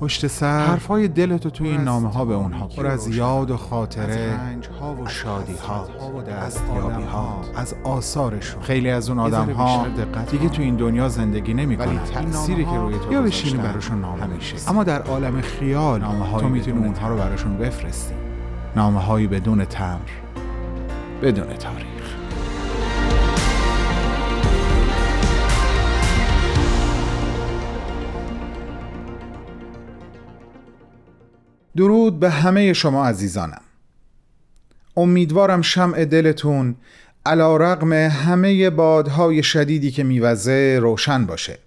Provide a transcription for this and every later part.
پشت سر. حرفای دلتو توی این نامه ها به اونها پر از یاد و خاطره ها و شادی ها دستیابی ها از آثارشون. خیلی از اون آدم ها دیگه تو این دنیا زندگی نمی کنن تأثیری که روی تو یا بشینی براشون نامه میشه اما در عالم خیال نامه تو می‌تونی اونها رو براشون بفرستی نامه هایی بدون تمر بدون تاریخ. درود به همه شما عزیزانم. امیدوارم شمع دلتون علا رقم همه بادهای شدیدی که میوزه روشن باشه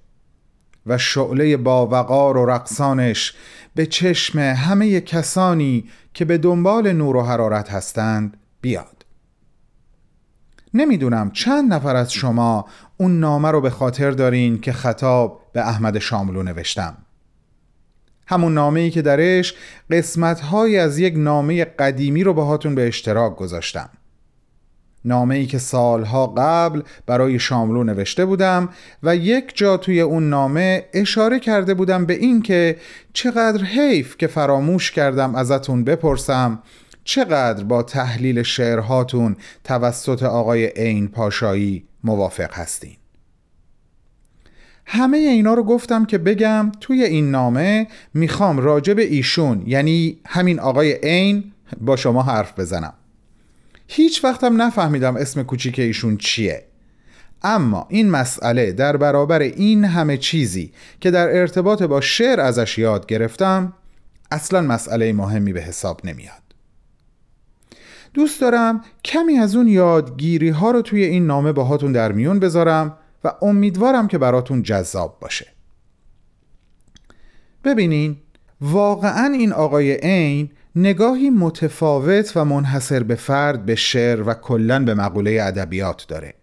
و شعله با وقار و رقصانش به چشم همه کسانی که به دنبال نور و حرارت هستند بیاد. نمی‌دونم چند نفر از شما اون نامه رو به خاطر دارین که خطاب به احمد شاملو نوشتم. همون نامه ای که درش قسمت های از یک نامه قدیمی رو باهاتون به اشتراک گذاشتم. نامه ای که سالها قبل برای شاملو نوشته بودم و یک جا توی اون نامه اشاره کرده بودم به این که چقدر حیف که فراموش کردم ازتون بپرسم چقدر با تحلیل شعرهاتون توسط آقای عین پاشایی موافق هستین. همه اینا رو گفتم که بگم توی این نامه می‌خوام راجب ایشون یعنی همین آقای عین با شما حرف بزنم. هیچ وقتم نفهمیدم اسم کوچیک ایشون چیه. اما این مسئله در برابر این همه چیزی که در ارتباط با شعر ازش یاد گرفتم اصلا مسئله مهمی به حساب نمیاد. دوست دارم کمی از اون یادگیری ها رو توی این نامه باهاتون در میون بذارم و امیدوارم که براتون جذاب باشه. ببینین واقعا این آقای عین نگاهی متفاوت و منحصر به فرد به شعر و کلا به مقوله ادبیات داره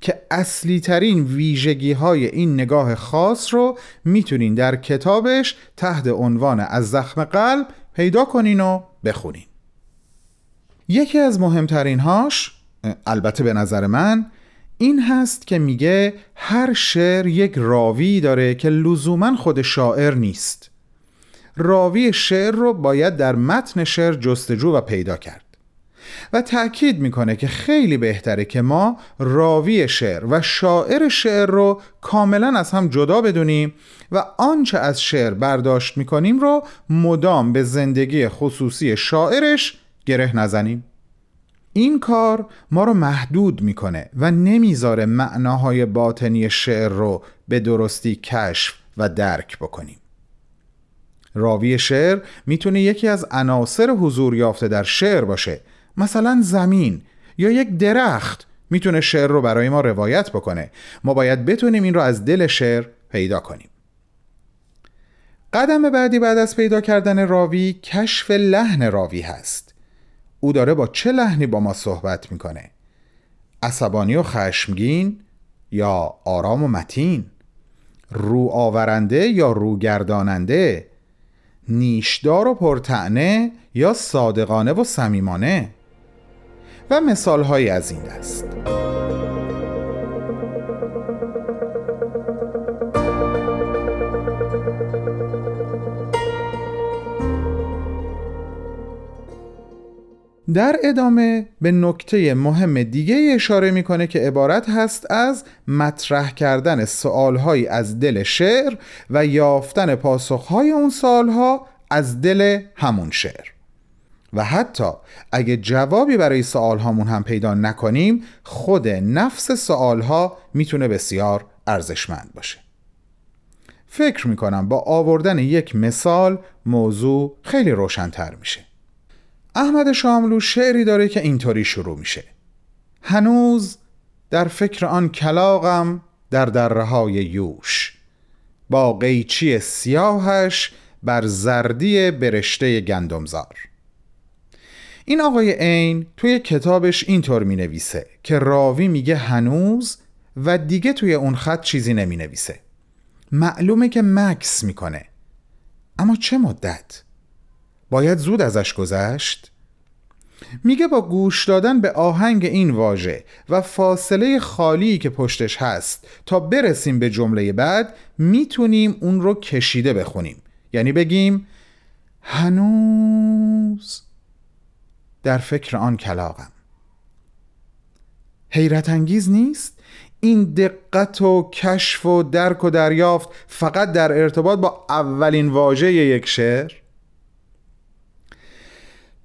که اصلی ترین ویژگی های این نگاه خاص رو می‌تونین در کتابش تحت عنوان از زخم قلب پیدا کنین و بخونین. یکی از مهمترین هاش البته به نظر من این هست که میگه هر شعر یک راوی داره که لزوما خود شاعر نیست. راوی شعر رو باید در متن شعر جستجو و پیدا کرد. و تأکید می‌کنه که خیلی بهتره که ما راوی شعر و شاعر شعر رو کاملا از هم جدا بدونیم و آنچه از شعر برداشت می‌کنیم رو مدام به زندگی خصوصی شاعرش گره نزنیم. این کار ما رو محدود می‌کنه و نمی‌ذاره معناهای باطنی شعر رو به درستی کشف و درک بکنیم. راوی شعر می‌تونه یکی از عناصر حضور یافته در شعر باشه. مثلا زمین یا یک درخت می‌تونه شعر رو برای ما روایت بکنه. ما باید بتونیم این رو از دل شعر پیدا کنیم. قدم بعدی بعد از پیدا کردن راوی کشف لحن راوی هست. او داره با چه لحنی با ما صحبت می‌کنه؟ عصبانی و خشمگین یا آرام و متین؟ رو آورنده یا روگرداننده نیشدار و پرتعنه یا صادقانه و صمیمانه؟ و مثال از این دست. در ادامه به نکته مهم دیگه اشاره می‌کنه که عبارت هست از مطرح کردن سوالهایی از دل شعر و یافتن پاسخهای اون سوالها از دل همون شعر. و حتی اگه جوابی برای سوالهامون هم پیدا نکنیم خود نفس سوالها می‌تونه بسیار ارزشمند باشه. فکر می‌کنم با آوردن یک مثال موضوع خیلی روشنتر میشه. احمد شاملو شعری داره که اینطوری شروع میشه. هنوز در فکر آن کلاغم در دره های یوش. با قیچی سیاهش بر زردی برشته گندمزار. این آقای عین توی کتابش اینطور می نویسه که راوی میگه هنوز و دیگه توی اون خط چیزی نمی نویسه معلومه که مکس می‌کنه. اما چه مدت؟ باید زود ازش گذشت؟ میگه با گوش دادن به آهنگ این واژه و فاصله خالی که پشتش هست تا برسیم به جمله بعد می‌تونیم اون رو کشیده بخونیم. یعنی بگیم هنوز در فکر آن کلاقم حیرت انگیز نیست؟ این دقت و کشف و درک و دریافت فقط در ارتباط با اولین واژه یک شعر؟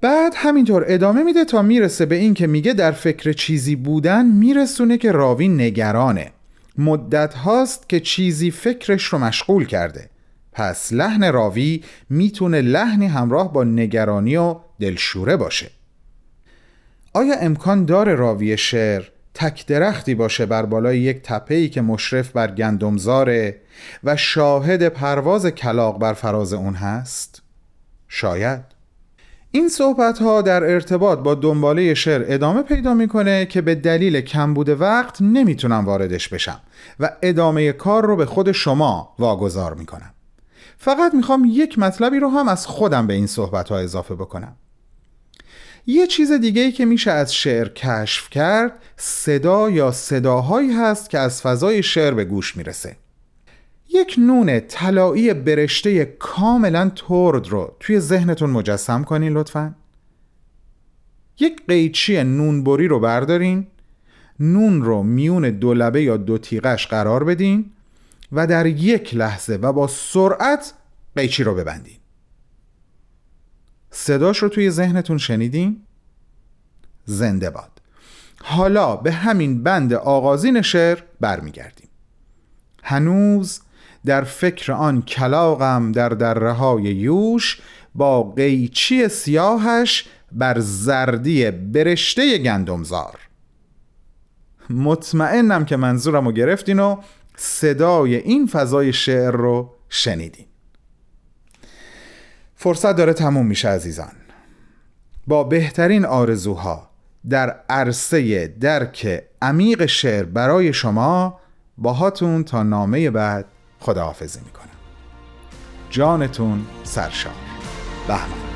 بعد همینطور ادامه میده تا می‌رسه به این که میگه در فکر چیزی بودن میرسونه که راوی نگرانه. مدت هاست که چیزی فکرش رو مشغول کرده. پس لحن راوی می‌تونه لحنی همراه با نگرانی و دلشوره باشه. آیا امکان داره راوی شعر تک درختی باشه بر بالای یک تپه‌ای که مشرف بر گندمزاره و شاهد پرواز کلاق بر فراز اون هست؟ شاید. این صحبت ها در ارتباط با دنباله شعر ادامه پیدا می‌کنه که به دلیل کمبود وقت نمی‌تونم واردش بشم و ادامه کار رو به خود شما واگذار می‌کنم. فقط می‌خوام یک مطلبی رو هم از خودم به این صحبت ها اضافه بکنم. یه چیز دیگه ای که میشه از شعر کشف کرد صدا یا صداهایی هست که از فضای شعر به گوش می‌رسه. یک نون طلایی برشته کاملا ترد رو توی ذهنتون مجسم کنین لطفا. یک قیچی نونبری رو بردارین. نون رو میون دو لبه یا دو تیغش قرار بدین و در یک لحظه و با سرعت قیچی رو ببندین. صداش رو توی ذهنتون شنیدین؟ زنده باد. حالا به همین بند آغازین شعر برمیگردیم. هنوز در فکر آن کلاقم در دره های یوش با قیچی سیاهش بر زردی برشته گندمزار. مطمئنم که منظورم رو گرفتین و صدای این فضای شعر رو شنیدین. فرصت داره تموم میشه عزیزان. با بهترین آرزوها در عرصه درک عمیق شعر برای شما باهاتون تا نامه بعد خداحافظی می‌کنم. جانتون سرشار. بهمن.